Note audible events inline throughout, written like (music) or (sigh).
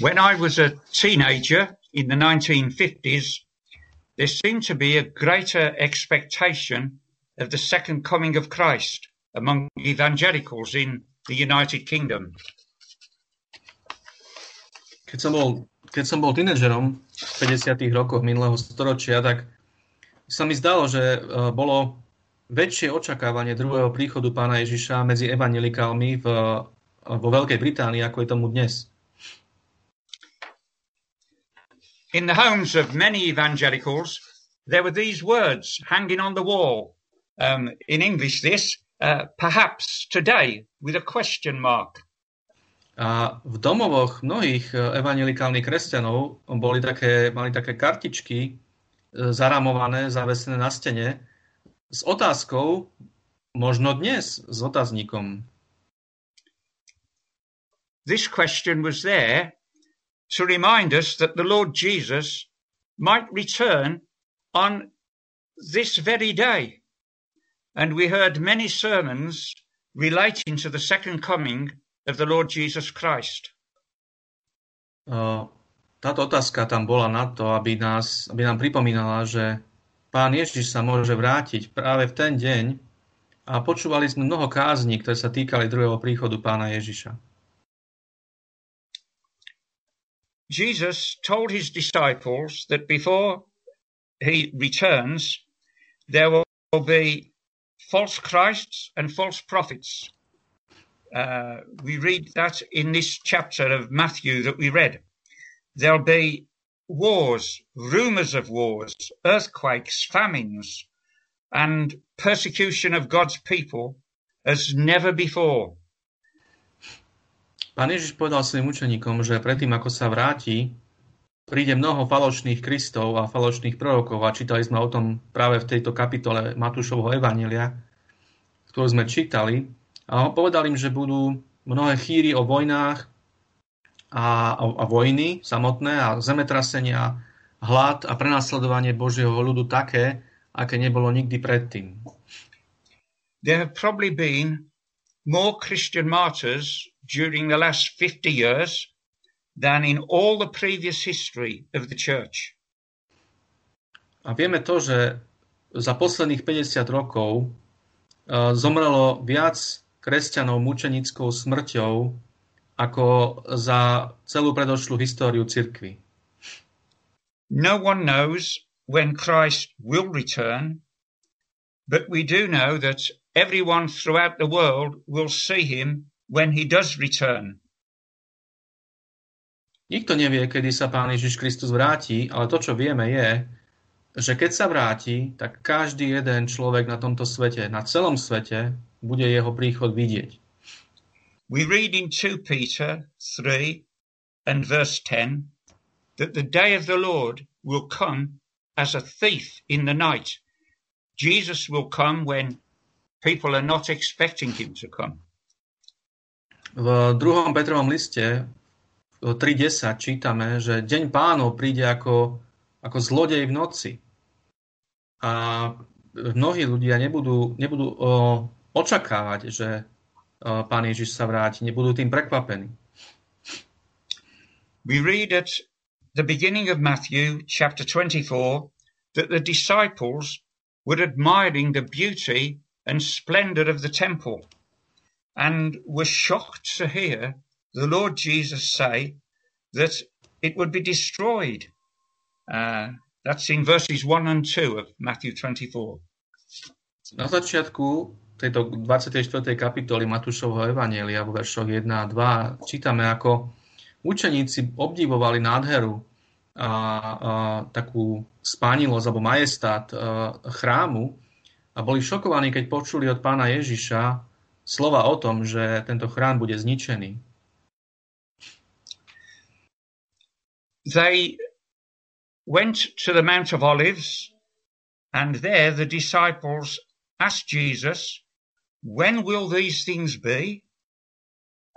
When I was a teenager in the 1950s, there seemed to be a greater expectation of the second coming of Christ among evangelicals in the United Kingdom. Keď som bol, keď som bol tínedžerom v 50. rokoch minulého storočia, tak sa mi zdalo, že e, bolo väčšie očakávanie druhého príchodu pána Ježiša medzi evangelikálmi v, vo Veľkej Británii, ako je tomu dnes. In the homes of many evangelicals, there were these words hanging on the wall. Um, in English, this, uh, perhaps today, with a question mark. A v domovoch mnohých evangelikálnych kresťanov boli také, mali také kartičky zaramované, zavesené na stene s otázkou, možno dnes, s otáznikom. This question was there to remind us that the Lord Jesus might return on this very day. And we heard many sermons relating to the second coming of the Lord Jesus Christ. Táto otázka tam bola na to, aby, nás, aby nám pripomínala, že Pán Ježiš sa môže vrátiť práve v ten deň a počúvali sme mnoho kázní, ktoré sa týkali druhého príchodu Pána Ježiša. Jesus told his disciples that before he returns, there will be false Christs and false prophets. Uh, we read that in this chapter of Matthew that we read. There'll be wars, rumors of wars, earthquakes, famines, and persecution of God's people as never before. Pán Ježiš povedal svojim učeníkom, že predtým, ako sa vráti, príde mnoho falošných Kristov a falošných prorokov a čítali sme o tom práve v tejto kapitole Matúšovho Evanelia, ktorú sme čítali. A povedal im, že budú mnohé chýry o vojnách a, a, a vojny samotné a zemetrasenia, hlad a prenasledovanie Božieho ľudu také, aké nebolo nikdy predtým. There have probably been more Christian martyrs during the last 50 years than in all the previous history of the church. A vieme to, že za posledných 50 rokov uh, zomrelo viac kresťanov mučenickou smrťou ako za celú predošlú históriu cirkvy. No one knows when Christ will return, but we do know that everyone throughout the world will see him when he does return. Nikto nevie, kedy sa Pán Ježiš Kristus vráti, ale to, čo vieme, je, že keď sa vráti, tak každý jeden človek na tomto svete, na celom svete, bude jeho príchod vidieť. We read in 2 Peter 3 and verse 10 that the day of the Lord will come as a thief in the night. Jesus will come when people are not expecting him to come. V druhom Petrovom liste 3.10 čítame, že deň pánov príde ako, ako zlodej v noci. A mnohí ľudia nebudú, nebudú o, očakávať, že Pán Ježiš sa vráti, nebudú tým prekvapení. We read at the beginning of Matthew chapter 24 that the disciples were admiring the beauty and splendor of the temple and were shocked to hear the Lord Jesus say that it would be destroyed. Uh, that's in verses 1 and 2 of Matthew 24. Na začiatku tejto 24. kapitoly Matúšovho Evanielia vo veršoch 1 a 2 čítame, ako učeníci obdivovali nádheru a, a takú spánilosť alebo majestát a, chrámu a boli šokovaní, keď počuli od pána Ježiša slova o tom, že tento chrám bude zničený. They went to the Mount of Olives and there the disciples asked Jesus when will these things be?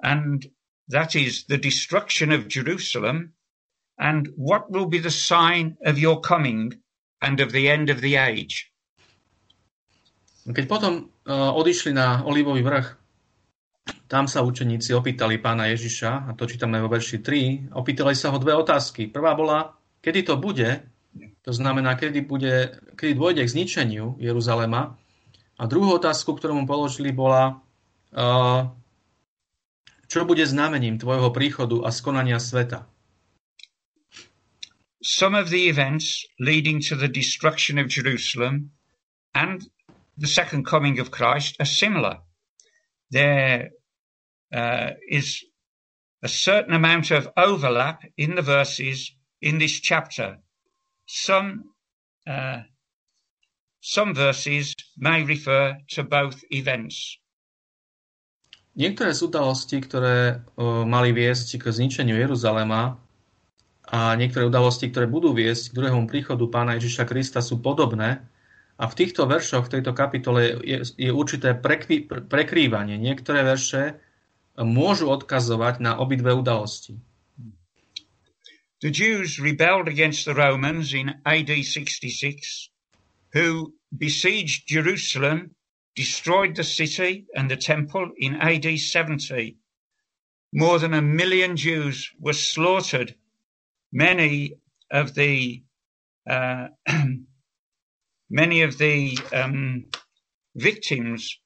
And that is the destruction of Jerusalem. And what will be the sign of your coming and of the end of the age? Keď potom uh, odišli na Olivový vrch Tam sa učeníci opýtali pána Ježiša, a to čítame vo verši 3, opýtali sa ho dve otázky. Prvá bola, kedy to bude, to znamená, kedy, bude, kedy dôjde k zničeniu Jeruzalema. A druhú otázku, ktorú mu položili, bola, čo bude znamením tvojho príchodu a skonania sveta. Some of the events leading to the destruction of Jerusalem and the second coming of Christ are similar. There uh, is a certain amount of overlap in the verses in this chapter. Some uh, some verses may refer to both events. Niektoré z udalosti, ktoré uh, mali viesť k zničeniu Jeruzalema a niektoré udalosti, ktoré budú viesť k druhému príchodu pána Ježiša Krista sú podobné, a v týchto veršoch, v tejto kapitole je, je určité prekví, prekrývanie. Niektoré verše môžu odkazovať na obidve udalosti. The Jews rebelled against the Romans in AD 66, who besieged Jerusalem, destroyed the city and the temple in AD 70. More than a million Jews were slaughtered. Many of the uh, (clears throat) many of the um, victims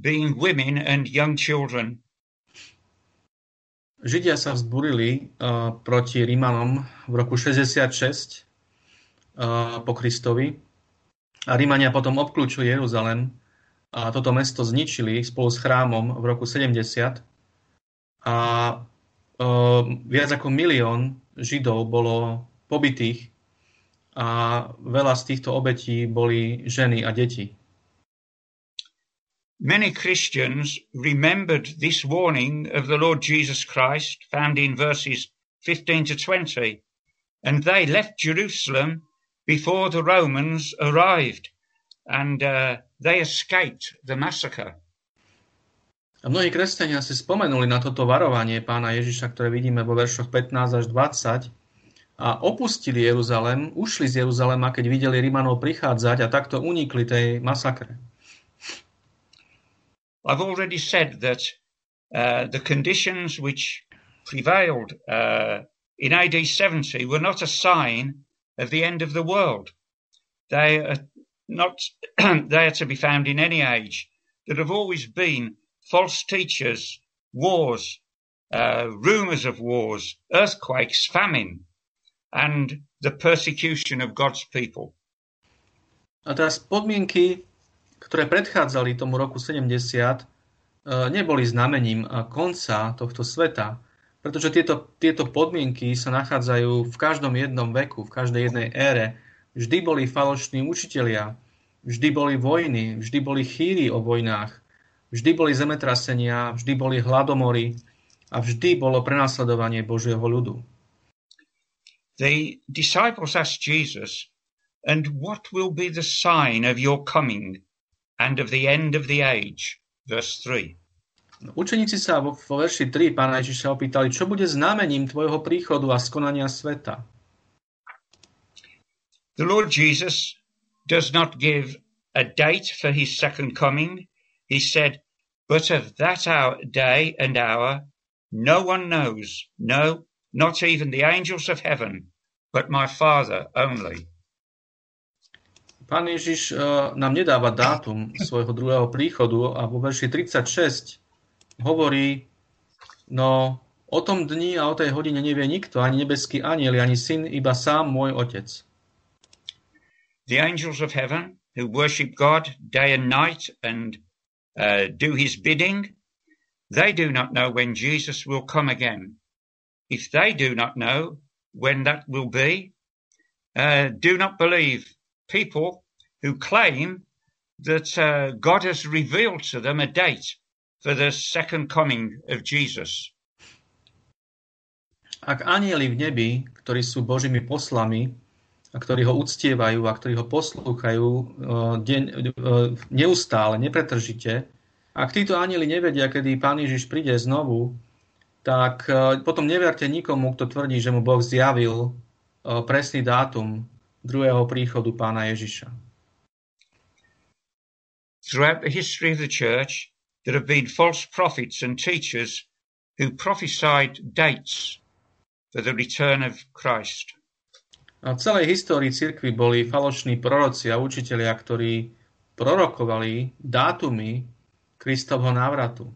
being women and young children. Židia sa vzburili uh, proti Rímanom v roku 66 uh, po Kristovi a Rímania potom obklúčili Jeruzalem a toto mesto zničili spolu s chrámom v roku 70 a uh, viac ako milión Židov bolo pobytých a veľa z týchto obetí boli ženy a deti. Many Christians remembered this warning of the Lord Jesus Christ found in verses 15 to 20, and they left Jerusalem before the Romans arrived, and uh, they escaped the massacre. A mnohí kresťania si spomenuli na toto varovanie pána Ježiša, ktoré vidíme vo veršoch 15 až 20, a opustili Jeruzalem, ušli z Jeruzalema, keď videli Rimanov prichádzať a takto unikli tej masakre. I've already said that uh, the conditions which prevailed uh, in AD 70 were not a sign of the end of the world. They are not (clears throat) they are to be found in any age. There have always been false teachers, wars, uh, rumors of wars, earthquakes, famine, and the persecution of God's people. A teraz podmienky, ktoré predchádzali tomu roku 70, e, neboli znamením konca tohto sveta, pretože tieto, tieto podmienky sa nachádzajú v každom jednom veku, v každej jednej ére. Vždy boli falošní učitelia, vždy boli vojny, vždy boli chýry o vojnách, vždy boli zemetrasenia, vždy boli hladomory a vždy bolo prenasledovanie Božieho ľudu. The disciples asked Jesus, And what will be the sign of your coming and of the end of the age? Verse 3. Učeníci sa vo, vo verši 3 pána Ježiša opýtali, čo bude znamením tvojho príchodu a skonania sveta? The Lord Jesus does not give a date for his second coming. He said, But of that hour, day and hour no one knows, no, not even the angels of heaven, but my Father only. Pán Ježiš uh, nám nedáva dátum svojho druhého príchodu a vo verši 36 hovorí, no o tom dni a o tej hodine nevie nikto, ani nebeský aniel, ani syn, iba sám môj otec. The angels of heaven who worship God day and night and uh, do his bidding, they do not know when Jesus will come again. If they do not know when that will be, uh, do not believe people who claim that uh, God has revealed to them a date for the second coming of Jesus. Ak anieli v nebi, ktorí sú Božími poslami a ktorí ho uctievajú a ktorí ho poslúchajú uh, deň, uh, neustále, nepretržite, ak títo anieli nevedia, kedy Pán Ježiš príde znovu, tak e, potom neverte nikomu, kto tvrdí, že mu Boh zjavil e, presný dátum druhého príchodu pána Ježiša. Throughout the history of the church, there have been false prophets and teachers who prophesied dates for the return of Christ. A v celej histórii cirkvi boli falošní proroci a učitelia, ktorí prorokovali dátumy Kristovho návratu.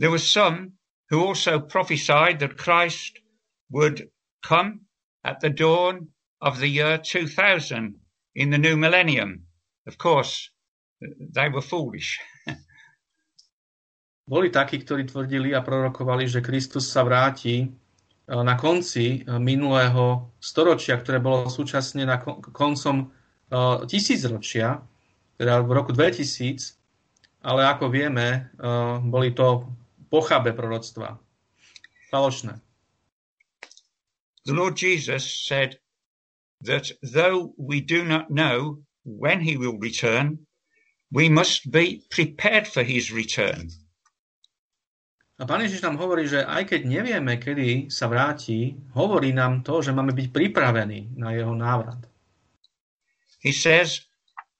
There were some who also prophesied that Christ would come at the dawn of the year 2000 in the new millennium. Of course, they were foolish. (laughs) Boli takí, ktorí tvrdili a prorokovali, že Kristus sa vráti na konci minulého storočia, ktoré bolo súčasne na koncom tisícročia, teda v roku 2000, ale ako vieme, boli to pochabe proroctva. Falošné. The Lord Jesus said that though we do not know when he will return, we must be prepared for his return. A Pán Ježiš nám hovorí, že aj keď nevieme, kedy sa vráti, hovorí nám to, že máme byť pripravení na jeho návrat. He says,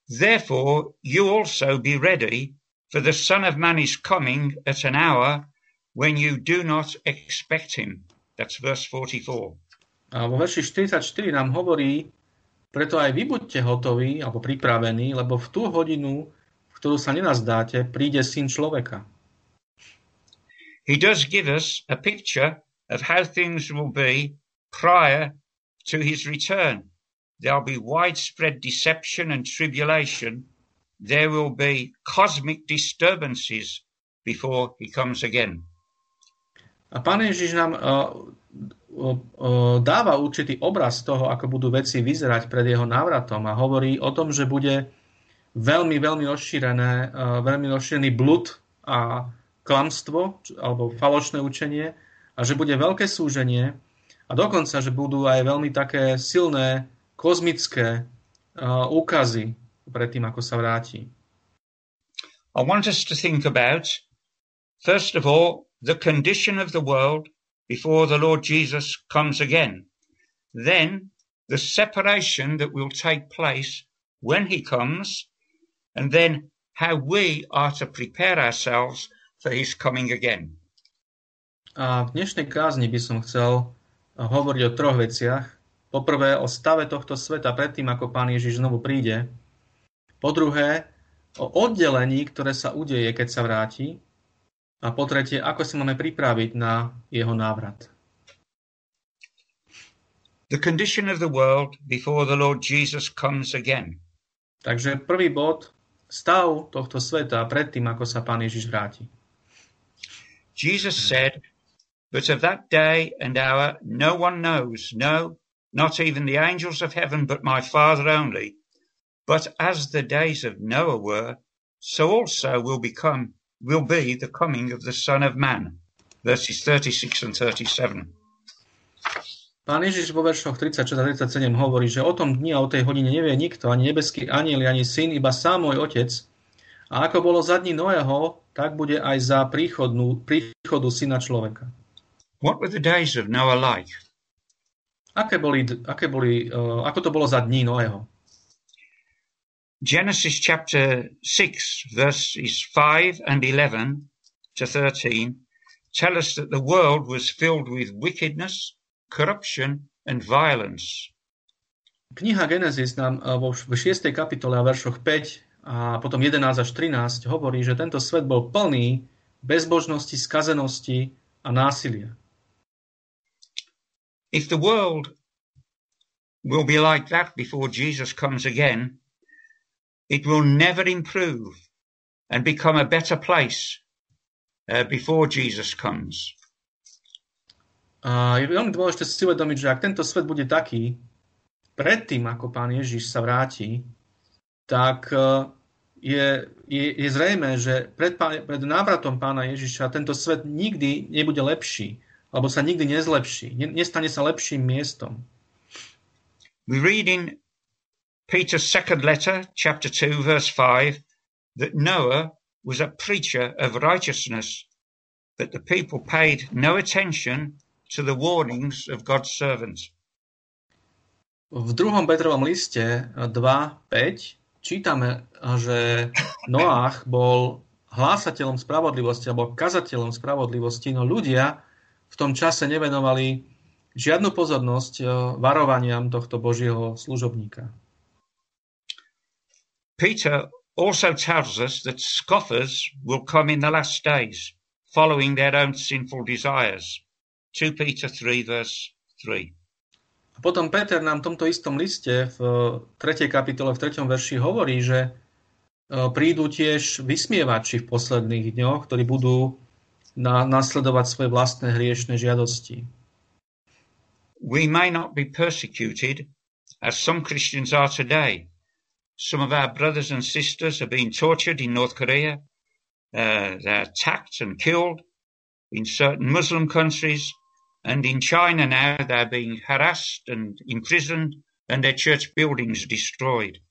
Therefore you also be ready, for the Son of Man is coming at an hour when you do not expect him. That's verse 44. A vo verši 44 nám hovorí, preto aj vy buďte hotoví alebo pripravení, lebo v tú hodinu, v ktorú sa nenazdáte, príde syn človeka. He does give us a picture of how things will be prior to his return. There'll be widespread deception and tribulation. There will be cosmic disturbances before he comes again. A Pán Ježiš nám uh, uh, dáva určitý obraz toho, ako budú veci vyzerať pred jeho návratom a hovorí o tom, že bude veľmi, veľmi rozšírené, uh, veľmi rozšírený blud a klamstvo alebo falošné učenie a že bude veľké súženie a dokonca, že budú aj veľmi také silné kozmické uh, úkazy pred tým, ako sa vráti. I want us to think about, first of all, the condition of the world before the Lord Jesus comes again. Then the separation that will take place when he comes, and then how we are to prepare ourselves for his coming again. A v dnešnej kázni by som chcel eh, hovoriť o troch veciach. Poprvé o stave tohto sveta predtým, ako Pán Ježiš znovu príde. Po druhé, o oddelení, ktoré sa udeje, keď sa vráti. A po tretie, ako sa máme pripraviť na jeho návrat. The condition of the world before the Lord Jesus comes again. Takže prvý bod, stav tohto sveta predtým, ako sa Pán Ježiš vráti. Jesus said, But of that day and hour no one knows, no, not even the angels of heaven, but my Father only. But as the days of Noah were, so also will become will be the coming of the Son of Man. Verses 36 and 37. Pán Ježiš vo veršoch 36 a 37 hovorí, že o tom dni a o tej hodine nevie nikto, ani nebeský aniel, ani syn, iba sám môj otec. A ako bolo za dní Noého, tak bude aj za príchodnú, príchodu syna človeka. What were the days of Noah like? Aké boli, aké boli, uh, ako to bolo za dní Noého? Genesis chapter 6 verses 5 and 11 to 13 tell us that the world was filled with wickedness, corruption and violence. Kniha Genesis nám eh, vo 6. kapitole a veršoch 5 a potom 11 až 13 hovorí, že tento svet bol plný bezbožnosti, skazenosti a násilia. If the world will be like that before Jesus comes again, it will never improve and become a better place uh, before Jesus comes. A je veľmi dôležité si uvedomiť, že ak tento svet bude taký, predtým, ako pán Ježiš sa vráti, tak e, je, je, je zrejme, že pred, pred návratom pána Ježiša tento svet nikdy nebude lepší, alebo sa nikdy nezlepší, nestane sa lepším miestom. We read in Peter's second letter, chapter 2, verse 5, that Noah was a preacher of righteousness, but the people paid no attention to the warnings of God's servants. V druhom Petrovom liste 2.5 čítame, že Noach bol hlásateľom spravodlivosti alebo kazateľom spravodlivosti, no ľudia v tom čase nevenovali žiadnu pozornosť eh, varovaniam tohto Božieho služobníka. Peter also tells us that scoffers will come in the last days, following their own sinful desires. 2 Peter 3 verse 3. A potom Peter nám v tomto istom liste v 3. kapitole v 3. verši hovorí, že E, prídu tiež vysmievači v posledných dňoch, ktorí budú na, nasledovať svoje vlastné hriešne žiadosti. We may not be persecuted as some Christians are today. Some of our brothers and sisters are being tortured in North Korea. Uh, they're attacked and killed in certain Muslim countries. And in China now, they're being harassed and imprisoned and their church buildings destroyed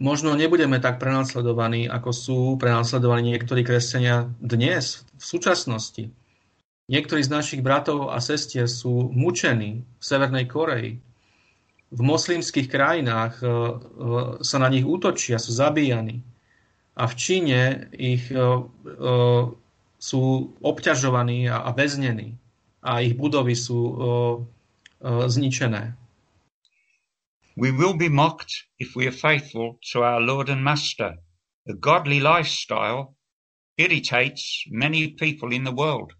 možno nebudeme tak prenasledovaní, ako sú prenasledovaní niektorí kresťania dnes, v súčasnosti. Niektorí z našich bratov a sestier sú mučení v Severnej Koreji. V moslimských krajinách e, e, sa na nich útočia, sú zabíjani. A v Číne ich e, sú obťažovaní a väznení. A ich budovy sú zničené. We will be mocked if we are faithful to our Lord and Master. A godly lifestyle irritates many people in the world.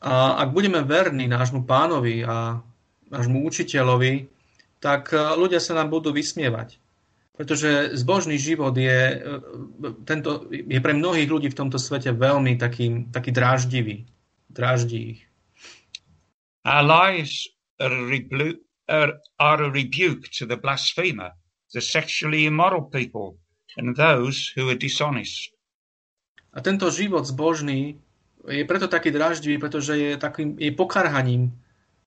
A ak budeme verní nášmu pánovi a nášmu učiteľovi, tak e, ľudia sa nám budú vysmievať. Pretože zbožný život je, e, tento, je pre mnohých ľudí v tomto svete veľmi taký, taký dráždivý. Dráždi ich. Our lives are, are a rebuke to the blasphemer, the sexually immoral people, and those who are dishonest. A tento život zbožný je preto taký draždivý, pretože je takým je pokarhaním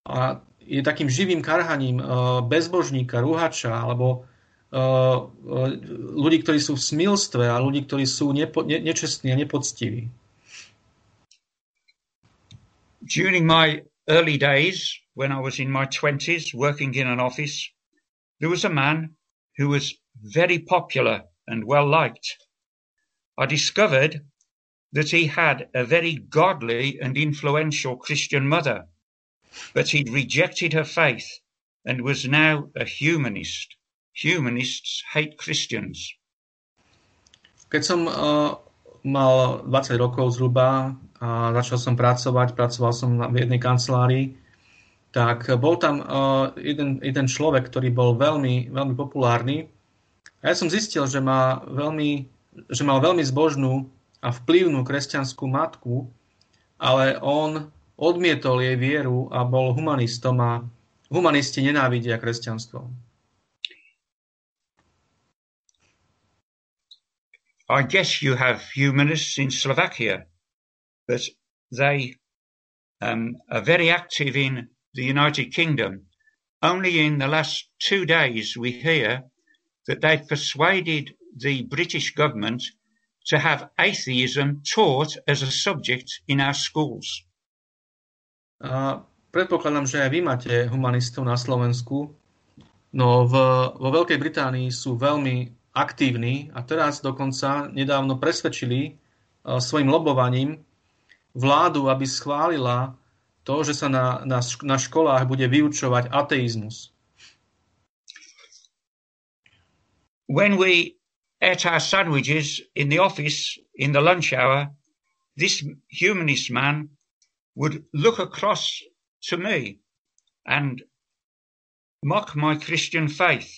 a je takým živým karhaním uh, bezbožníka, rúhača alebo uh, uh, ľudí, ktorí sú v smilstve a ľudí, ktorí sú nepo, ne, nečestní a nepoctiví. During my early days, when I was in my twenties working in an office, there was a man who was very popular and well liked. I discovered that he had a very godly and influential Christian mother, but he'd rejected her faith and was now a humanist. Humanists hate Christians. Keď som uh, mal 20 rokov zhruba a začal som pracovať, pracoval som v jednej kancelárii, tak bol tam uh, jeden, jeden človek, ktorý bol veľmi, veľmi populárny. A ja som zistil, že, má veľmi, že mal veľmi zbožnú a vplyvnú kresťanskú matku, ale on odmietol jej vieru a bol humanistom a humanisti nenávidia kresťanstvo. I guess you have humanists in Slovakia, but they um, are very active in the United Kingdom. Only in the last two days we hear that they've persuaded the British government to have atheism taught as a subject in our schools. A predpokladám, že aj vy máte humanistov na Slovensku, no v, vo Veľkej Británii sú veľmi aktívni a teraz dokonca nedávno presvedčili uh, svojim lobovaním vládu, aby schválila to, že sa na, na, na školách bude vyučovať ateizmus. When we ate our sandwiches in the office in the lunch hour, this humanist man would look across to me and mock my Christian faith.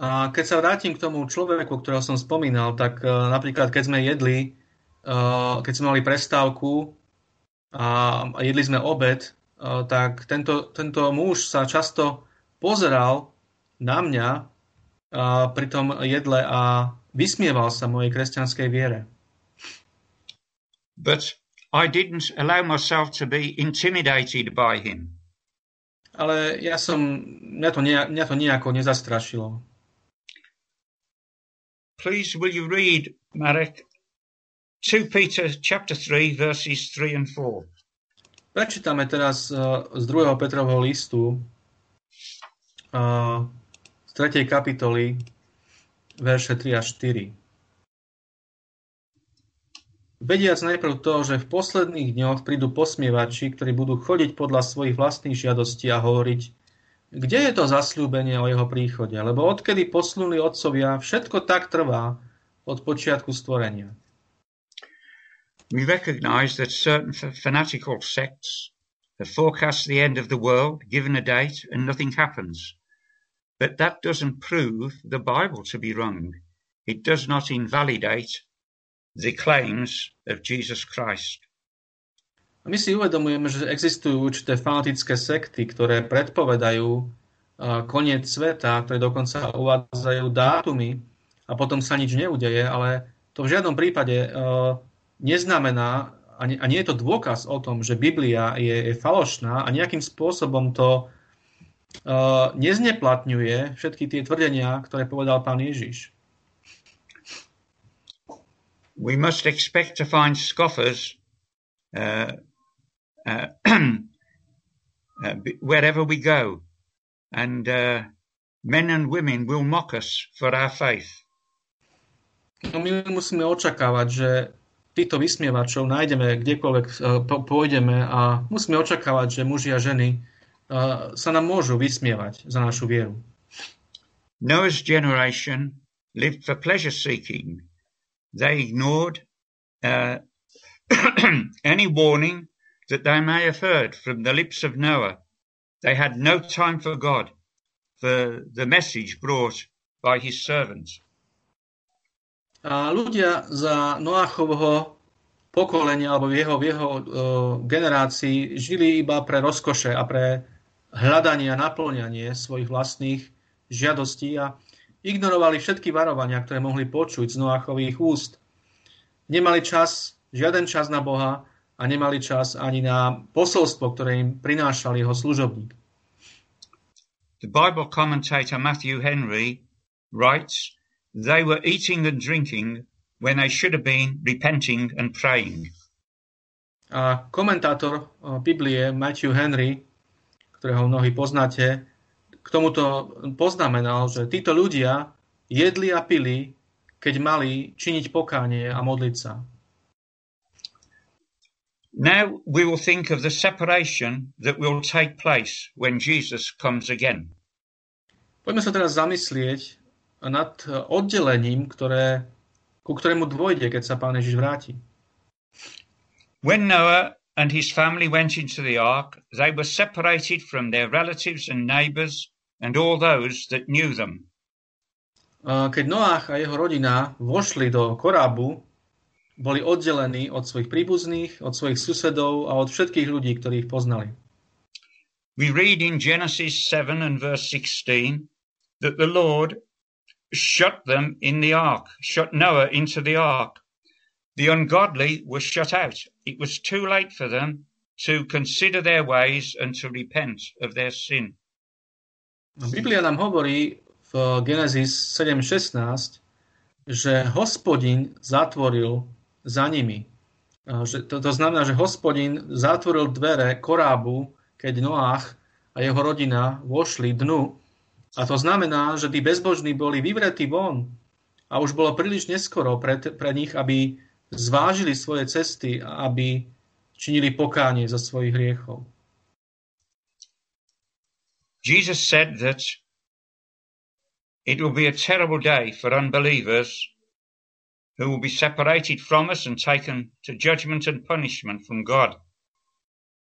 A keď sa vrátim k tomu človeku, ktorého som spomínal, tak uh, napríklad keď sme jedli Eh, keď sme mali prestávku a jedli sme obed, eh, tak tento, tento muž sa často pozeral na mňa eh, pri tom jedle a vysmieval sa mojej kresťanskej viere. But I didn't allow myself to be intimidated by him. Ale ja som, mňa to, ne, mňa to nejako nezastrašilo. Please will you read, Marek, 2 Peter chapter 3 verses 3 and 4. Prečítame teraz z 2. Petrovho listu z 3. kapitoly verše 3 a 4. Vediac najprv to, že v posledných dňoch prídu posmievači, ktorí budú chodiť podľa svojich vlastných žiadostí a hovoriť, kde je to zasľúbenie o jeho príchode, lebo odkedy poslúli otcovia, všetko tak trvá od počiatku stvorenia. We recognize that certain fanatical sects have forecast the end of the world, given a date, and nothing happens. But that doesn't prove the Bible to be wrong. It does not invalidate the claims of Jesus Christ. My si uvedomujeme, že existujú určité fanatické sekty, ktoré predpovedajú uh, koniec sveta, ktoré dokonca uvádzajú dátumy a potom sa nič neudeje, ale to v žiadnom prípade uh, neznamená, a nie, je to dôkaz o tom, že Biblia je, je falošná a nejakým spôsobom to uh, nezneplatňuje všetky tie tvrdenia, ktoré povedal pán Ježiš. We must expect to find scoffers uh, uh, (clears throat) uh, wherever we go, and uh, men and women will mock us for our faith. No my musíme očakávať, že týchto vysmievačov nájdeme kdekoľvek e, pôjdeme a musíme očakávať, že muži a ženy sa nám môžu vysmievať za našu vieru. Noah's generation lived for pleasure seeking. They ignored uh, (clears throat) any warning that they may have heard from the lips of Noah. They had no time for God, for the message brought by his servants. A ľudia za Noachovho pokolenia alebo v jeho, v jeho uh, generácii žili iba pre rozkoše a pre hľadanie a naplňanie svojich vlastných žiadostí a ignorovali všetky varovania, ktoré mohli počuť z Noachových úst. Nemali čas, žiaden čas na Boha a nemali čas ani na posolstvo, ktoré im prinášal jeho služobník. The Bible commentator Matthew Henry writes They were eating and drinking when they should have been repenting and praying. A komentátor Biblie Matthew Henry, ktorého mnohí poznáte, k tomuto poznamenal, že títo ľudia jedli a pili, keď mali činiť pokánie a modliť sa. Now we will think of the separation that will take place when Jesus comes again. Poďme sa teraz zamyslieť nad oddelením, ktoré, ku ktorému dôjde, keď sa Pán Ježiš vráti. When Noah and his family went into the ark, they were separated from their relatives and neighbors and all those that knew them. Keď Noach a jeho rodina vošli do korábu, boli oddelení od svojich príbuzných, od svojich susedov a od všetkých ľudí, ktorých poznali. We read in Genesis 7 and verse 16 that the Lord shut them in the ark, shut Noah into the ark. The ungodly were shut out. It was too late for them to consider their ways and to repent of their sin. Biblia nám hovorí v Genesis 7.16, že hospodin zatvoril za nimi. Že to, to znamená, že hospodin zatvoril dvere korábu, keď Noach a jeho rodina vošli dnu a to znamená, že tí bezbožní boli vyvretí von a už bolo príliš neskoro pre, pre nich, aby zvážili svoje cesty a aby činili pokánie za svojich hriechov. Jesus said that it will be a terrible day for unbelievers who will be separated from us and taken to judgment and punishment from God.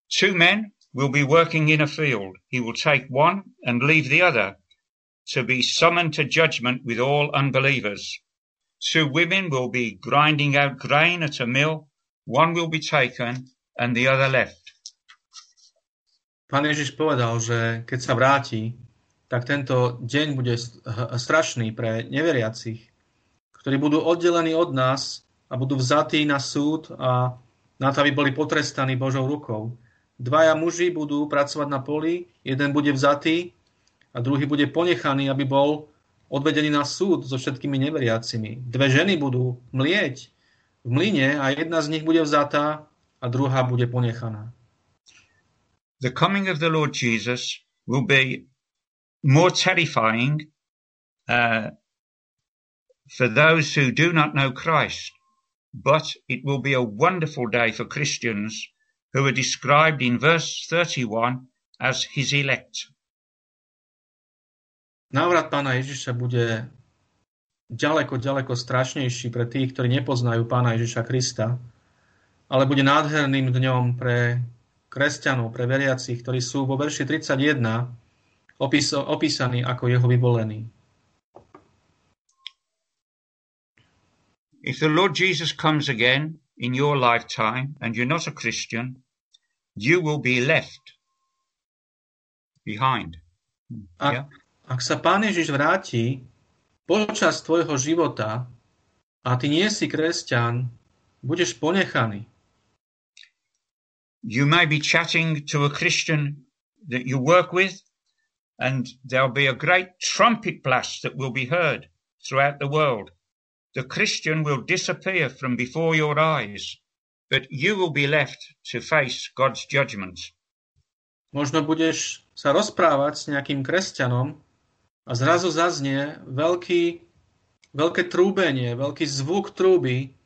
Two men will be working in a field. He will take one and leave the other to be summoned to judgment with all unbelievers. Two women will be grinding out grain at a mill, one will be taken and the other left. Pán Ježiš povedal, že keď sa vráti, tak tento deň bude strašný pre neveriacich, ktorí budú oddelení od nás a budú vzatí na súd a na to, aby boli potrestaní Božou rukou. Dvaja muži budú pracovať na poli, jeden bude vzatý a druhý bude ponechaný, aby bol odvedený na súd so všetkými neveriacimi. Dve ženy budú mlieť v mlyne a jedna z nich bude vzatá a druhá bude ponechaná. The coming of the Lord Jesus will be more terrifying uh, for those who do not know Christ, but it will be a wonderful day for Christians who are described in verse 31 as his elect. Návrat pána Ježiša bude ďaleko, ďaleko strašnejší pre tých, ktorí nepoznajú pána Ježiša Krista, ale bude nádherným dňom pre kresťanov, pre veriacich, ktorí sú vo verši 31 opis, opísaní ako jeho vyvolení. If the Lord Jesus comes again in your lifetime and you're not a Christian, you will be left behind. Ak, yeah? ak sa Pán Ježiš vráti počas tvojho života a ty nie si kresťan, budeš ponechaný. You may be chatting to a Christian that you work with and there'll be a great trumpet blast that will be heard throughout the world. The Christian will disappear from before your eyes, but you will be left to face God's judgment. Možno budeš sa rozprávať s nejakým kresťanom a zrazu zaznie veľký, veľké trúbenie, veľký zvuk trúby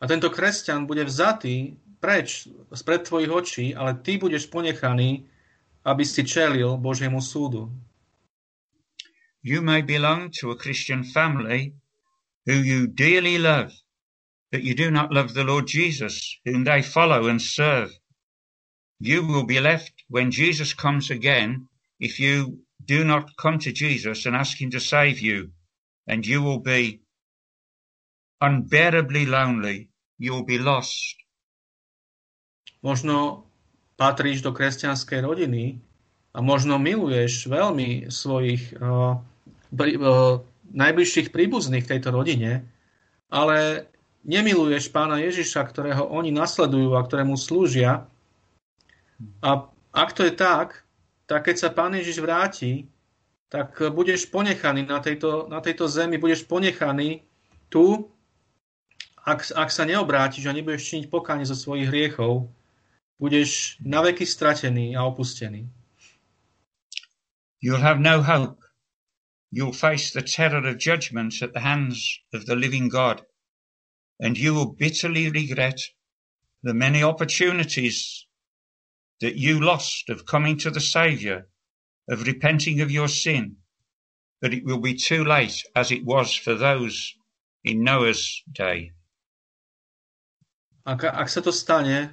a tento kresťan bude vzatý preč spred tvojich očí, ale ty budeš ponechaný aby si čelil Božiemu súdu. You may belong to a Christian family who you dearly love, but you do not love the Lord Jesus, whom they follow and serve. You will be left when Jesus comes again if you do not come to Jesus and ask him to save you, and you will be unbearably lonely. You will be lost. Možno patríš do kresťanskej rodiny a možno miluješ veľmi svojich uh, uh, najbližších príbuzných v tejto rodine, ale nemiluješ pána Ježiša, ktorého oni nasledujú a ktorému slúžia. A ak to je tak, tak keď sa pán Ježiš vráti, tak budeš ponechaný na tejto, na tejto zemi, budeš ponechaný tu, ak, ak sa neobrátiš a nebudeš činiť pokánie zo svojich hriechov, budeš naveky stratený a opustený. You'll have no hope. You'll face the terror of judgment at the hands of the living God, and you will bitterly regret the many opportunities that you lost of coming to the Saviour, of repenting of your sin, but it will be too late as it was for those in Noah's day. Ak, ak sa to stane,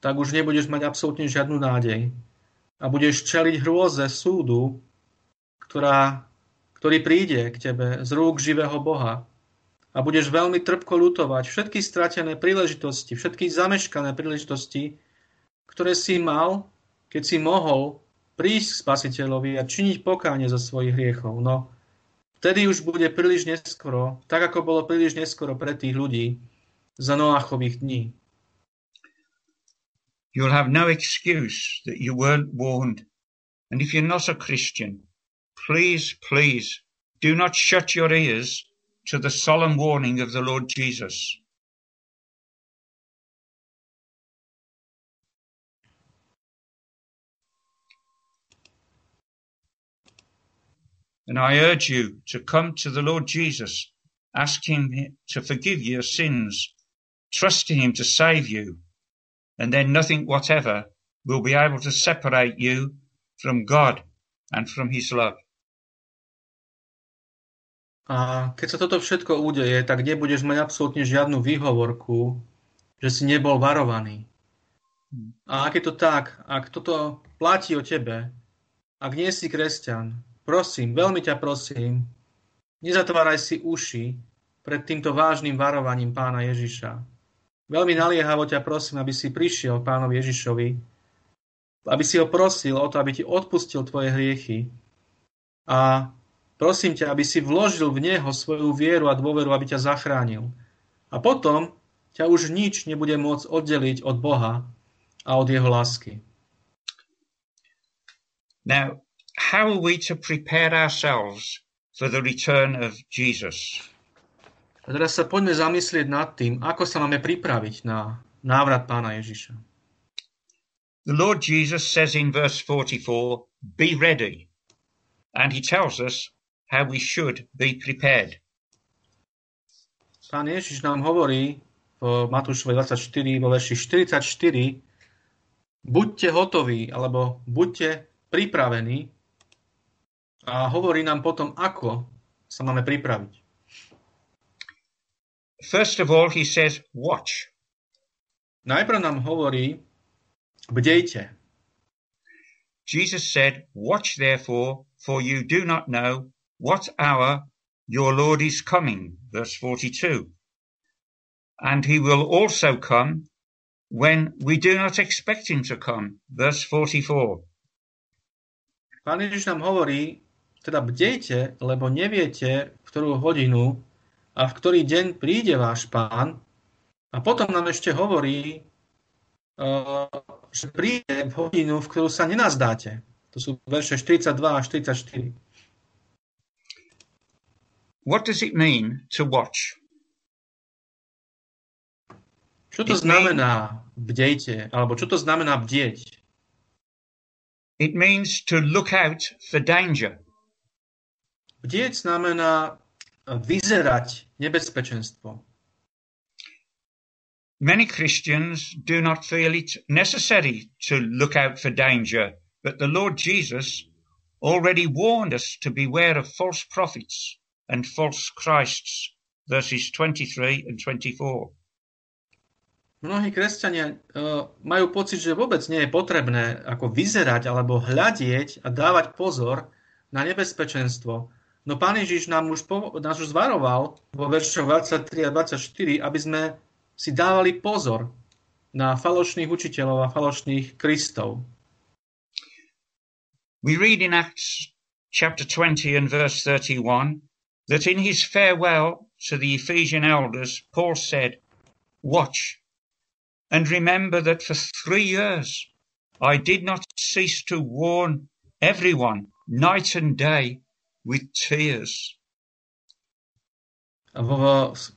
tak už nebudeš mať absolútne žiadnu nádej a budeš čeliť hrôze súdu, ktorá, ktorý príde k tebe z rúk živého Boha a budeš veľmi trpko lutovať všetky stratené príležitosti, všetky zameškané príležitosti, ktoré si mal, keď si mohol prísť k spasiteľovi a činiť pokánie zo svojich hriechov. No, vtedy už bude príliš neskoro, tak ako bolo príliš neskoro pre tých ľudí za Noachových dní. You'll have no excuse that you weren't warned. And if you're not a Christian, please, please do not shut your ears to the solemn warning of the Lord Jesus. And I urge you to come to the Lord Jesus, ask him to forgive your sins, trust in him to save you, and then nothing whatever will be able to separate you from God and from His love. A keď sa toto všetko udeje, tak nebudeš mať absolútne žiadnu výhovorku, že si nebol varovaný. A ak je to tak, ak toto platí o tebe, ak nie si kresťan, prosím, veľmi ťa prosím, nezatváraj si uši pred týmto vážnym varovaním pána Ježiša. Veľmi naliehavo ťa prosím, aby si prišiel pánovi Ježišovi, aby si ho prosil o to, aby ti odpustil tvoje hriechy. A prosím ťa, aby si vložil v neho svoju vieru a dôveru, aby ťa zachránil. A potom ťa už nič nebude môcť oddeliť od Boha a od jeho lásky. Now, how are we to prepare ourselves for the return of Jesus? A teraz sa poďme zamyslieť nad tým, ako sa máme pripraviť na návrat pána Ježiša. The Lord Jesus says in verse 44, be ready. And he tells us how we should be prepared. Pán Ježiš nám hovorí v Matúšovej 24, vo verši 44, buďte hotoví, alebo buďte pripravení a hovorí nám potom, ako sa máme pripraviť. First of all, he says, watch. Najprv nám hovorí, bdejte. Jesus said, Watch therefore, for you do not know what hour your Lord is coming. Verse 42. And he will also come when we do not expect him to come. Verse 44. Pán Ježiš nám hovorí, teda bdejte, lebo neviete, v ktorú hodinu a v ktorý deň príde váš pán. A potom nám ešte hovorí, uh, že príde v hodinu, v ktorú sa nenazdáte. To sú verše 42 a 44. What does it mean to watch? Čo to It znamená bdejte? Alebo čo to znamená bdieť? It means to look out for danger. Bdieť znamená vyzerať nebezpečenstvo. Many Christians do not feel it necessary to look out for danger, but the Lord Jesus already warned us to beware of false prophets and false Christs, verses 23 and 24. Mnohí kresťania uh, majú pocit, že vôbec nie je potrebné ako vyzerať alebo hľadieť a dávať pozor na nebezpečenstvo. No Pán Ježiš nám už, po, nás už zvaroval vo veršoch 23 a 24, aby sme si dávali pozor na falošných učiteľov a falošných Kristov. We read in Acts chapter 20 and verse 31 that in his farewell to the Ephesian elders, Paul said, Watch and remember that for three years I did not cease to warn everyone night and day with tears. V,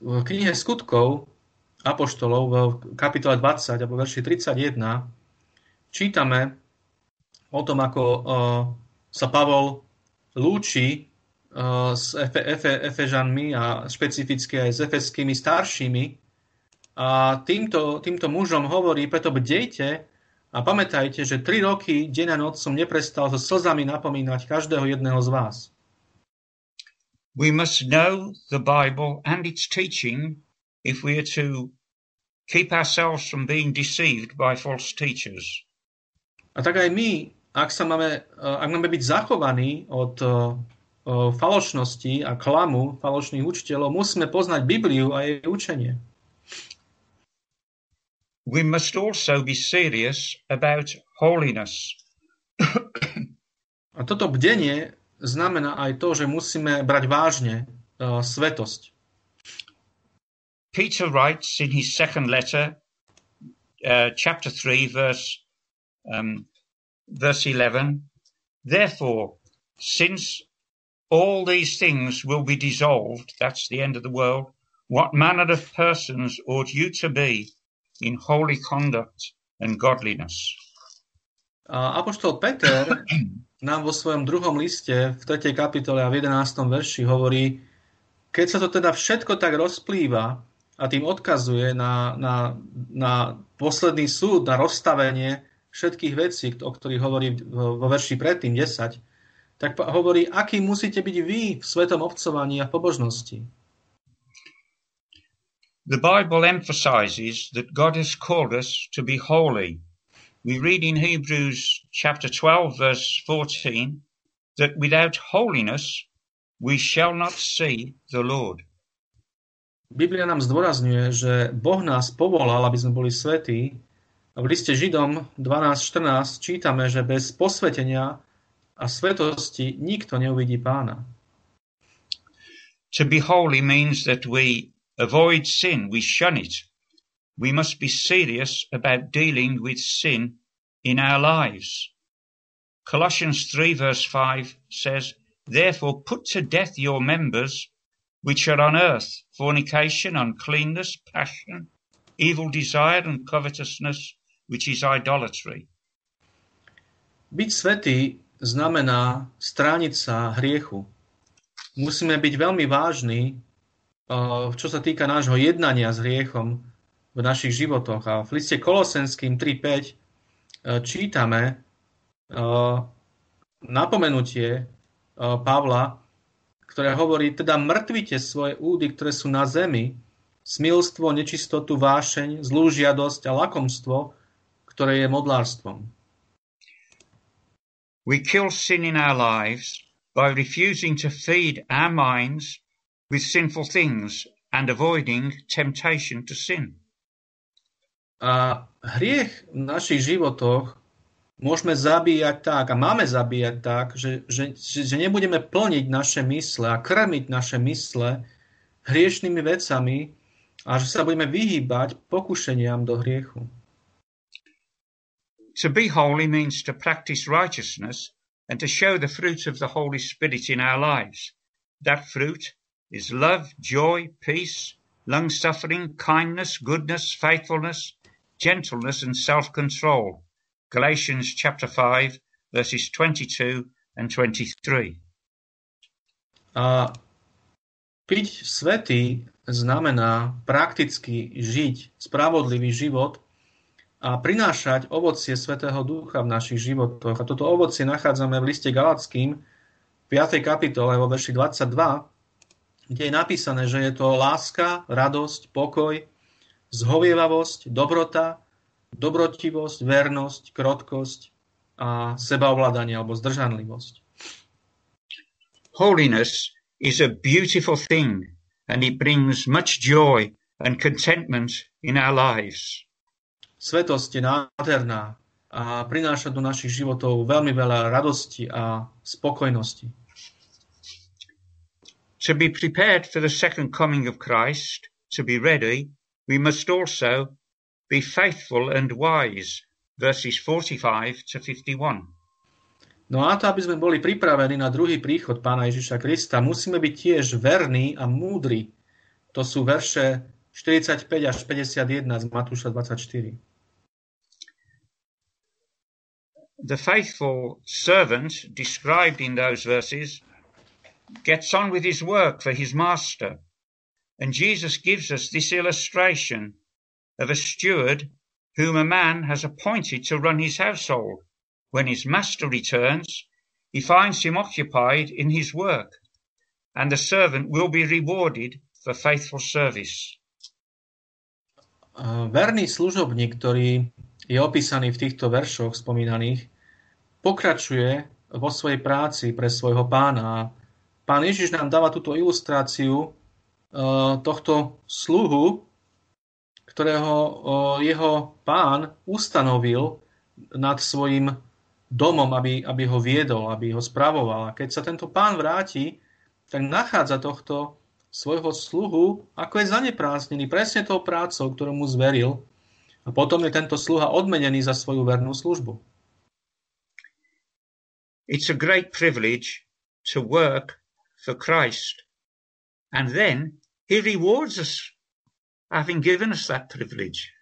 v knihe skutkov Apoštolov v kapitole 20 alebo verši 31 čítame o tom, ako uh, sa Pavol lúči uh, s Efe, Efe, Efežanmi a špecificky aj s efeskými staršími. A týmto, týmto mužom hovorí, preto bdejte a pamätajte, že tri roky, deň a noc som neprestal so slzami napomínať každého jedného z vás. We must know the Bible and its teaching if we are to keep ourselves from being deceived by false teachers. A tak aj my, ak, sa máme, ak máme byť zachovaní od uh, falošnosti a klamu falošných učiteľov, musíme poznať Bibliu a jej učenie. We must also be serious about holiness. a toto bdenie znamená aj to, že musíme brať vážne uh, svetosť. Peter writes in his second letter, uh, chapter 3, verse, um, verse 11, Therefore, since all these things will be dissolved, that's the end of the world, what manner of persons ought you to be in holy conduct and godliness? A Apoštol Peter (clears throat) nám vo svojom druhom liste v 3. kapitole a v 11. verši hovorí, keď sa to teda všetko tak rozplýva, a tým odkazuje na, na, na posledný súd, na rozstavenie všetkých vecí, o ktorých hovorí vo verši predtým 10, tak hovorí, aký musíte byť vy v svetom obcovaní a v pobožnosti. The Bible emphasizes that God has called us to be holy. We read in Hebrews chapter 12 verse 14 that without holiness we shall not see the Lord. Biblia nám zdôrazňuje, že Boh nás povolal, aby sme boli svetí. V liste Židom 12.14 čítame, že bez posvetenia a svetosti nikto neuvidí pána. To be holy means that we avoid sin, we shun it. We must be serious about dealing with sin in our lives. Colossians 3 verse 5 says, Therefore put to death your members which are on earth fornication, uncleanness, passion, evil desire, and covetousness, which is idolatry. byť svetý znamená strániť sa hriechu. Musíme byť veľmi vážni, eh, čo sa týka nášho jednania s hriechom v našich životoch. A v liste Kolosenským 3.5 čítame napomenutie Pavla, ktoré hovorí, teda mŕtvite svoje údy, ktoré sú na zemi, smilstvo, nečistotu, vášeň, zlú žiadosť a lakomstvo, ktoré je modlárstvom. We kill sin in our lives by refusing to feed our minds with sinful things and avoiding temptation to sin. A hriech v našich životoch môžeme zabíjať tak a máme zabíjať tak, že, že, že nebudeme plniť naše mysle a krmiť naše mysle hriešnými vecami a že sa budeme vyhýbať pokušeniam do hriechu. To be holy means to practice righteousness and to show the fruit of the Holy Spirit in our lives. That fruit is love, joy, peace, long suffering, kindness, goodness, faithfulness, gentleness, and self control. Galatians chapter 5, verses 22 and 23. A piť svetý znamená prakticky žiť spravodlivý život a prinášať ovocie Svetého Ducha v našich životoch. A toto ovocie nachádzame v liste Galackým, v 5. kapitole vo verši 22, kde je napísané, že je to láska, radosť, pokoj, zhovievavosť, dobrota, dobrotivosť, vernosť, krotkosť a sebaovládanie alebo zdržanlivosť. Holiness is a beautiful thing and it brings much joy and contentment in our lives. Svetosť je nádherná a prináša do našich životov veľmi veľa radosti a spokojnosti. To be prepared for the second coming of Christ, to be ready, we must also be faithful and wise, verses 45 to 51. No a to, aby sme boli pripravení na druhý príchod Pána Ježiša Krista, musíme byť tiež verní a múdri. To sú verše 45 až 51 z Matúša 24. the faithful servant described in those verses gets on with his work for his master. And Jesus gives us this illustration of a steward whom a man has appointed to run his household. When his master returns, he finds him occupied in his work, and the servant will be rewarded for faithful service. Verný služobník, ktorý je opísaný v týchto veršoch spomínaných, pokračuje vo svojej práci pre svojho pána. Pán Ježiš nám dáva túto ilustráciu tohto sluhu, ktorého e, jeho pán ustanovil nad svojim domom, aby, aby ho viedol, aby ho spravoval. A keď sa tento pán vráti, tak nachádza tohto svojho sluhu, ako je zanepráznený presne tou prácou, ktorú mu zveril a potom je tento sluha odmenený za svoju vernú službu. It's a great privilege to work for Christ. And then he rewards us having given us that privilege.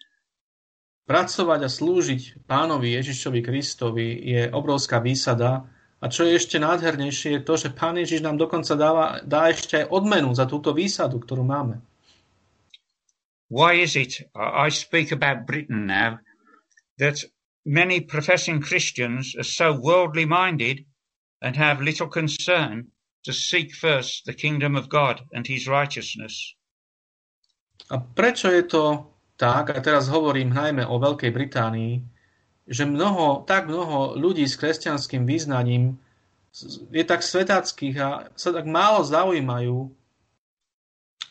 Pracovať a slúžiť pánovi Ježišovi Kristovi je obrovská výsada a čo je ešte nádhernejšie je to, že pán Ježiš nám dokonca dáva, dá ešte aj odmenu za túto výsadu, ktorú máme. Why is it, I speak about Britain now, that many professing Christians are so worldly minded and have little concern to seek first the kingdom of God and his righteousness. A prečo je to tak, a teraz hovorím najmä o Veľkej Británii, že mnoho, tak mnoho ľudí s kresťanským význaním je tak svetáckých a sa tak málo zaujímajú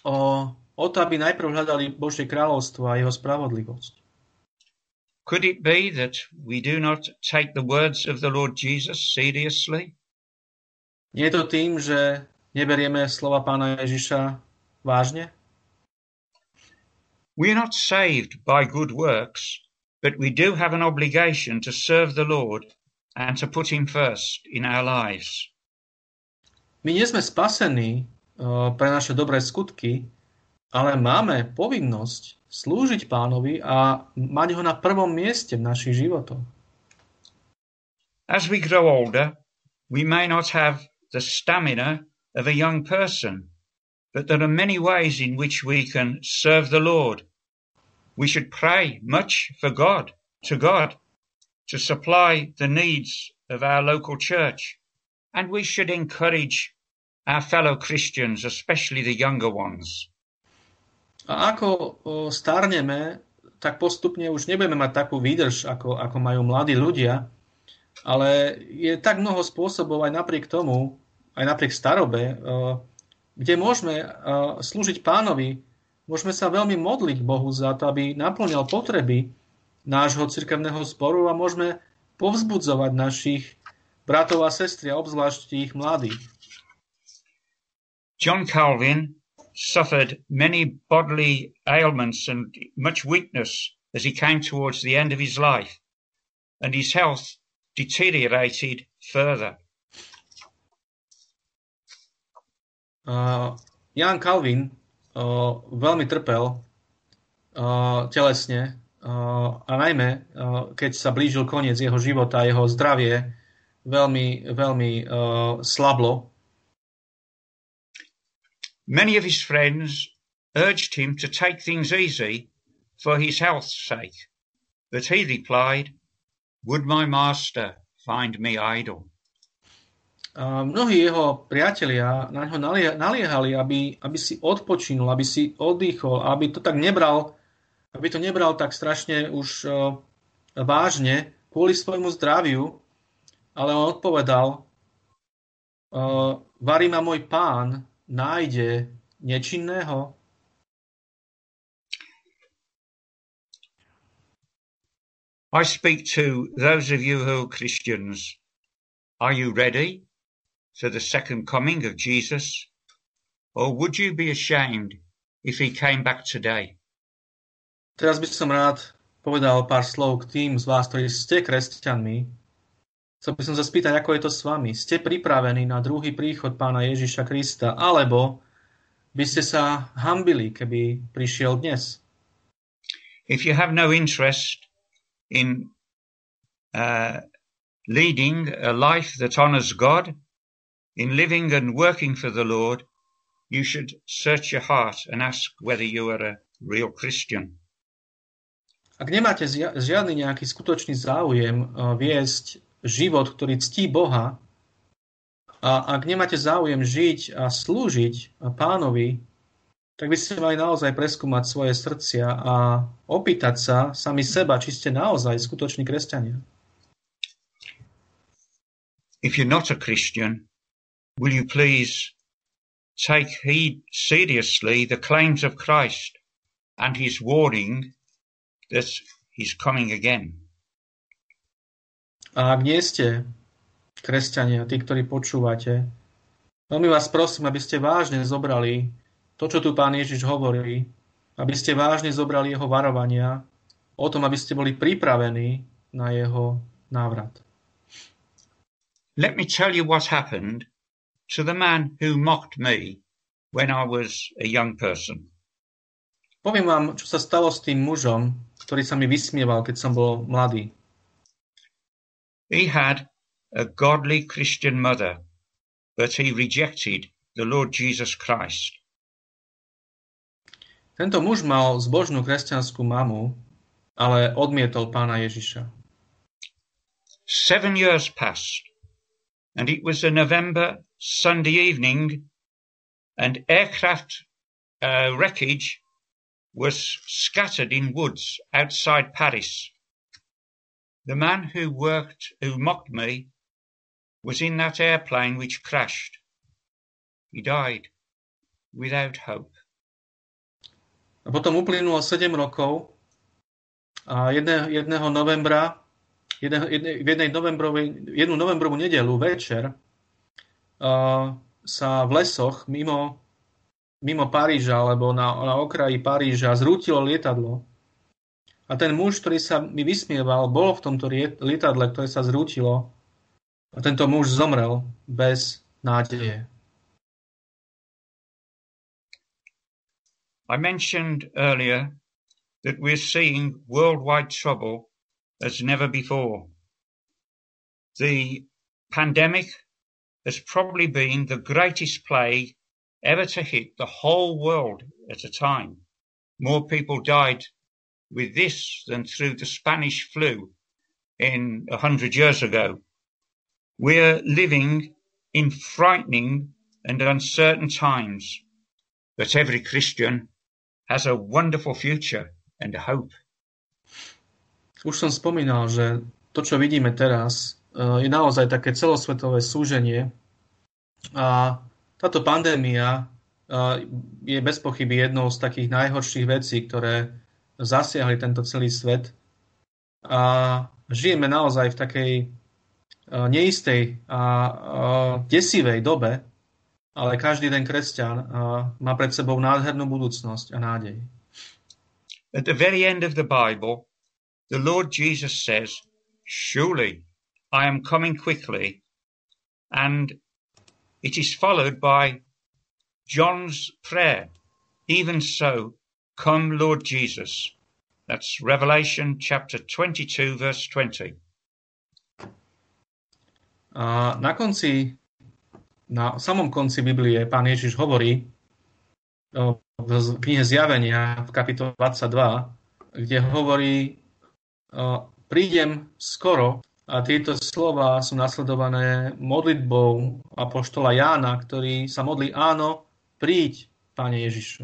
o o to, aby najprv hľadali Božie kráľovstvo a jeho spravodlivosť. Could it be that we do not take the words of the Lord Jesus seriously? Nie je to tým, že neberieme slova pána Ježiša vážne? We are not saved by good works, but we do have an obligation to serve the Lord and to put him first in our lives. My nie sme spasení uh, pre naše dobré skutky, ale máme povinnosť slúžiť pánovi a mať ho na prvom mieste v našich životoch. As we grow older, we may not have the stamina of a young person, but there are many ways in which we can serve the Lord. We should pray much for God, to God, to supply the needs of our local church. And we should encourage our fellow Christians, especially the younger ones. A ako starneme, tak postupne už nebudeme mať takú výdrž, ako, ako majú mladí ľudia, ale je tak mnoho spôsobov aj napriek tomu, aj napriek starobe, kde môžeme slúžiť pánovi, môžeme sa veľmi modliť Bohu za to, aby naplňal potreby nášho cirkevného sporu a môžeme povzbudzovať našich bratov a sestry, a obzvlášť tých mladých. John Calvin suffered many bodily ailments and much weakness as he came towards the end of his life, and his health deteriorated further. Uh, Jan Calvin uh, veľmi trpel uh, telesne uh, a najmä, uh, keď sa blížil koniec jeho života, jeho zdravie veľmi, veľmi uh, slablo Many of his friends urged him to take things easy for his health's sake, but he replied, Would my master find me idle? A mnohí jeho priatelia na ňo naliehali, aby, aby si odpočinul, aby si oddychol, aby to tak nebral, aby to nebral tak strašne už uh, vážne kvôli svojmu zdraviu, ale on odpovedal, uh, varí ma môj pán, nájde nečinného? I speak to those of you who are Christians. Are you ready for the second coming of Jesus? Or would you be ashamed if he came back today? Teraz by som rád povedal pár slov k tým z vás, ktorí ste kresťanmi, Chcel by som sa spýtať, ako je to s vami. Ste pripravení na druhý príchod pána Ježiša Krista, alebo by ste sa hambili, keby prišiel dnes? If you have no interest in uh, leading a life that honors God, in living and working for the Lord, you should search your heart and ask whether you are a real Christian. Ak nemáte žiadny nejaký skutočný záujem uh, viesť život, ktorý ctí Boha, a ak nemáte záujem žiť a slúžiť pánovi, tak by ste mali naozaj preskúmať svoje srdcia a opýtať sa sami seba, či ste naozaj skutoční kresťania. If you're not a Christian, will you please take heed seriously the claims of Christ and his warning that he's coming again. A ak nie ste kresťania, tí, ktorí počúvate, veľmi vás prosím, aby ste vážne zobrali to, čo tu pán Ježiš hovorí, aby ste vážne zobrali jeho varovania o tom, aby ste boli pripravení na jeho návrat. Let me tell you what happened to the man who mocked me when I was a young person. Poviem vám, čo sa stalo s tým mužom, ktorý sa mi vysmieval, keď som bol mladý. He had a godly Christian mother, but he rejected the Lord Jesus Christ. Tento muž mal zbožnú kresťanskú mamu, ale odmietol pána Ježiša. Seven years passed, and it was a November Sunday evening, and aircraft uh, wreckage was scattered in woods outside Paris. The man who worked, who mocked me, was in that airplane which crashed. He died without hope. A potom uplynulo 7 rokov a jedne, jedného novembra, jedne, jedne, v jednej novembrovej, jednu novembrovú nedelu večer uh, sa v lesoch mimo, mimo Paríža alebo na, na okraji Paríža zrútilo lietadlo a ten muž, ktorý sa mi vysmieval, bol v tomto lietadle, ktoré sa zrútilo. A tento muž zomrel bez nádeje. I mentioned earlier that we're seeing worldwide trouble as never before. The pandemic has probably been the greatest plague ever to hit the whole world at a time. More people died with this than through the Spanish flu in a hundred years ago. We're living in frightening and uncertain times, but every Christian has a wonderful future and hope. Už som spomínal, že to, čo vidíme teraz, eh, je naozaj také celosvetové súženie a táto pandémia eh, je bez pochyby jednou z takých najhorších vecí, ktoré zasiahli tento celý svet. A žijeme naozaj v takej eh, neistej a desivej dobe, ale každý ten kresťan eh, má pred sebou nádhernú budúcnosť a nádej. At the very end of the Bible, the Lord Jesus says, Surely I am coming quickly. And it is followed by John's prayer. Even so, come Lord Jesus. That's Revelation chapter 22, verse 20. A na konci, na samom konci Biblie pán Ježiš hovorí v knihe Zjavenia v kapitole 22, kde hovorí prídem skoro a tieto slova sú nasledované modlitbou apoštola Jána, ktorý sa modlí áno, príď, Pane Ježišu.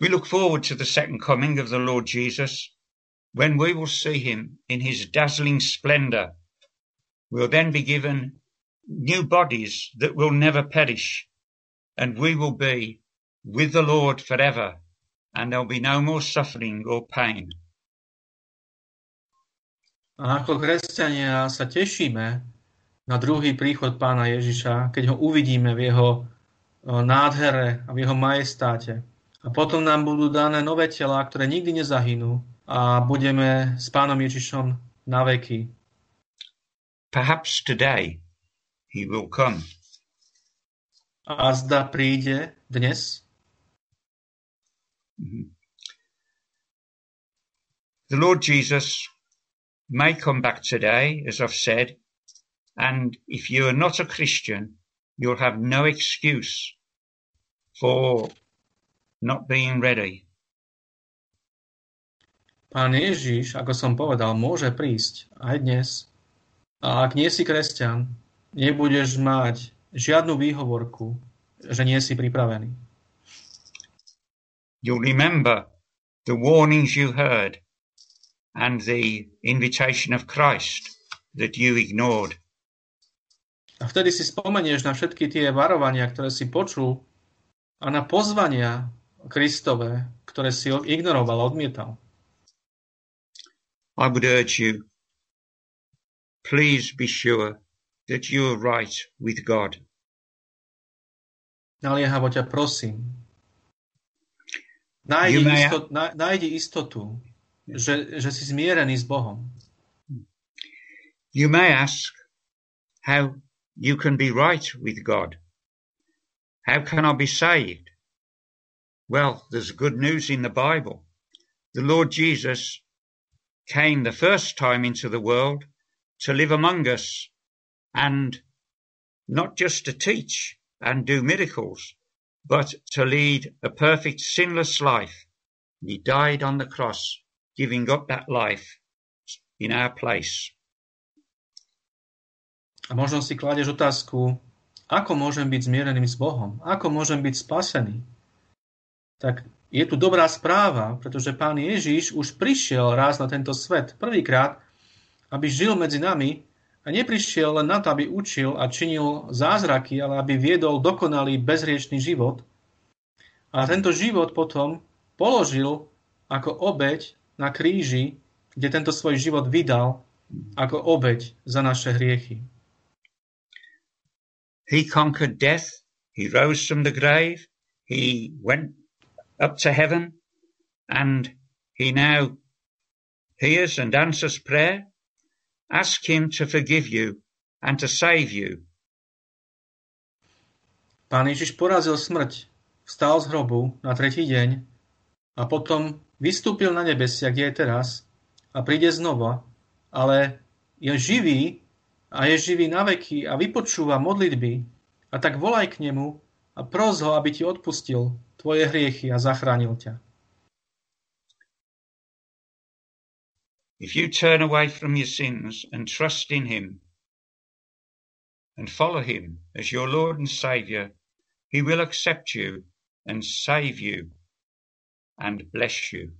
We look forward to the second coming of the Lord Jesus when we will see him in his dazzling splendor. We'll then be given new bodies that will never perish and we will be with the Lord forever and there'll be no more suffering or pain. A ako kresťania sa tešíme na druhý príchod pána Ježiša, keď ho uvidíme v jeho nádhere a v jeho majestáte. A potom nám budú dané nové tela, ktoré nikdy nezahynú a budeme s pánom Ježišom na veky. Perhaps today he will come. A zda príde dnes? Mhm. The Lord Jesus may come back today, as I've said, and if you are not a Christian, you'll have no excuse for not being ready. Pán Ježiš, ako som povedal, môže prísť aj dnes. A ak nie si kresťan, nebudeš mať žiadnu výhovorku, že nie si pripravený. You'll remember the warnings you heard and the invitation of Christ that you ignored. A vtedy si spomenieš na všetky tie varovania, ktoré si počul a na pozvania Kristové, ktoré si ignoroval, odmietal. I would urge you, please be sure that you are right with God. Naliehavo ťa prosím, Nájdi, may... istot, nájdi istotu, že, že si zmierený s Bohom. You may ask how you can be right with God. How can I be saved? Well, there's good news in the Bible. The Lord Jesus came the first time into the world to live among us and not just to teach and do miracles, but to lead a perfect sinless life. He died on the cross, giving up that life in our place. A možno si kladeš otázku, ako môžem byť zmiereným s Bohom? Ako môžem byť spasený? Tak je tu dobrá správa, pretože pán Ježiš už prišiel raz na tento svet prvýkrát, aby žil medzi nami a neprišiel len na to, aby učil a činil zázraky, ale aby viedol dokonalý bezriečný život. A tento život potom položil ako obeď na kríži, kde tento svoj život vydal ako obeď za naše hriechy. He conquered death, he rose from the grave, he went up to heaven, and he now hears and answers prayer Ask him to forgive you and to save you. Pán Ježiš porazil smrť, vstal z hrobu na tretí deň a potom vystúpil na nebesia, kde je teraz a príde znova, ale je živý a je živý na veky a vypočúva modlitby a tak volaj k nemu a pros ho, aby ti odpustil tvoje hriechy a zachránil ťa. If you turn away from your sins and trust in him and follow him as your Lord and Saviour, he will accept you and save you and bless you.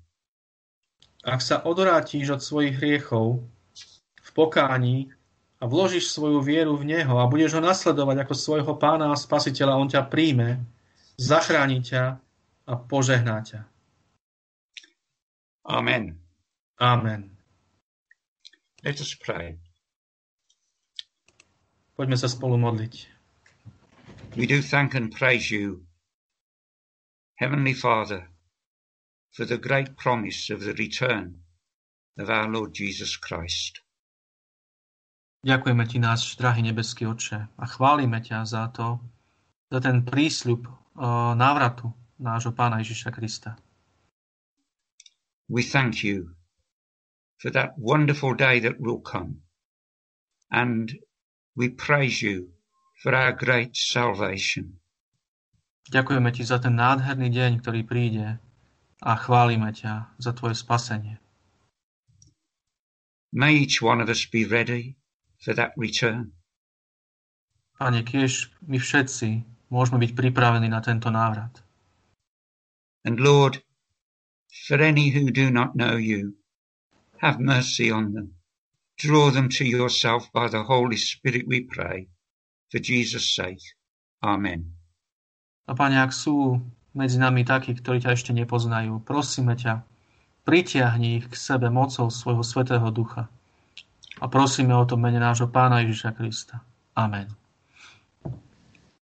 Ak sa odvrátíš od svojich hriechov v pokání a vložíš svoju vieru v Neho a budeš ho nasledovať ako svojho pána a spasiteľa, on ťa príjme, zachráni ťa a požehná ťa. Amen. Amen. Let us pray. Poďme sa spolu modliť. We do thank and praise you, Heavenly Father, for the great promise of the return of our Lord Jesus Christ. Ďakujeme ti náš drahý nebeský oče a chválime ťa za to, za ten prísľub návratu nášho pána Ježiša Krista. We thank you for that wonderful day that will come and we praise you for our great salvation. Ďakujeme ti za ten nádherný deň, ktorý príde a chválime ťa za tvoje spasenie. May each one of us be ready for that return. Pane, kiež my všetci môžeme byť pripravení na tento návrat. And Lord, for any who do not know you, have mercy on them. Draw them to yourself by the Holy Spirit, we pray, for Jesus' sake. Amen. A Pane, ak sú medzi nami takí, ktorí ťa ešte nepoznajú, prosíme ťa, pritiahni ich k sebe mocou svojho Svetého Ducha. A prosíme o to mene nášho Pána Ježiša Krista. Amen.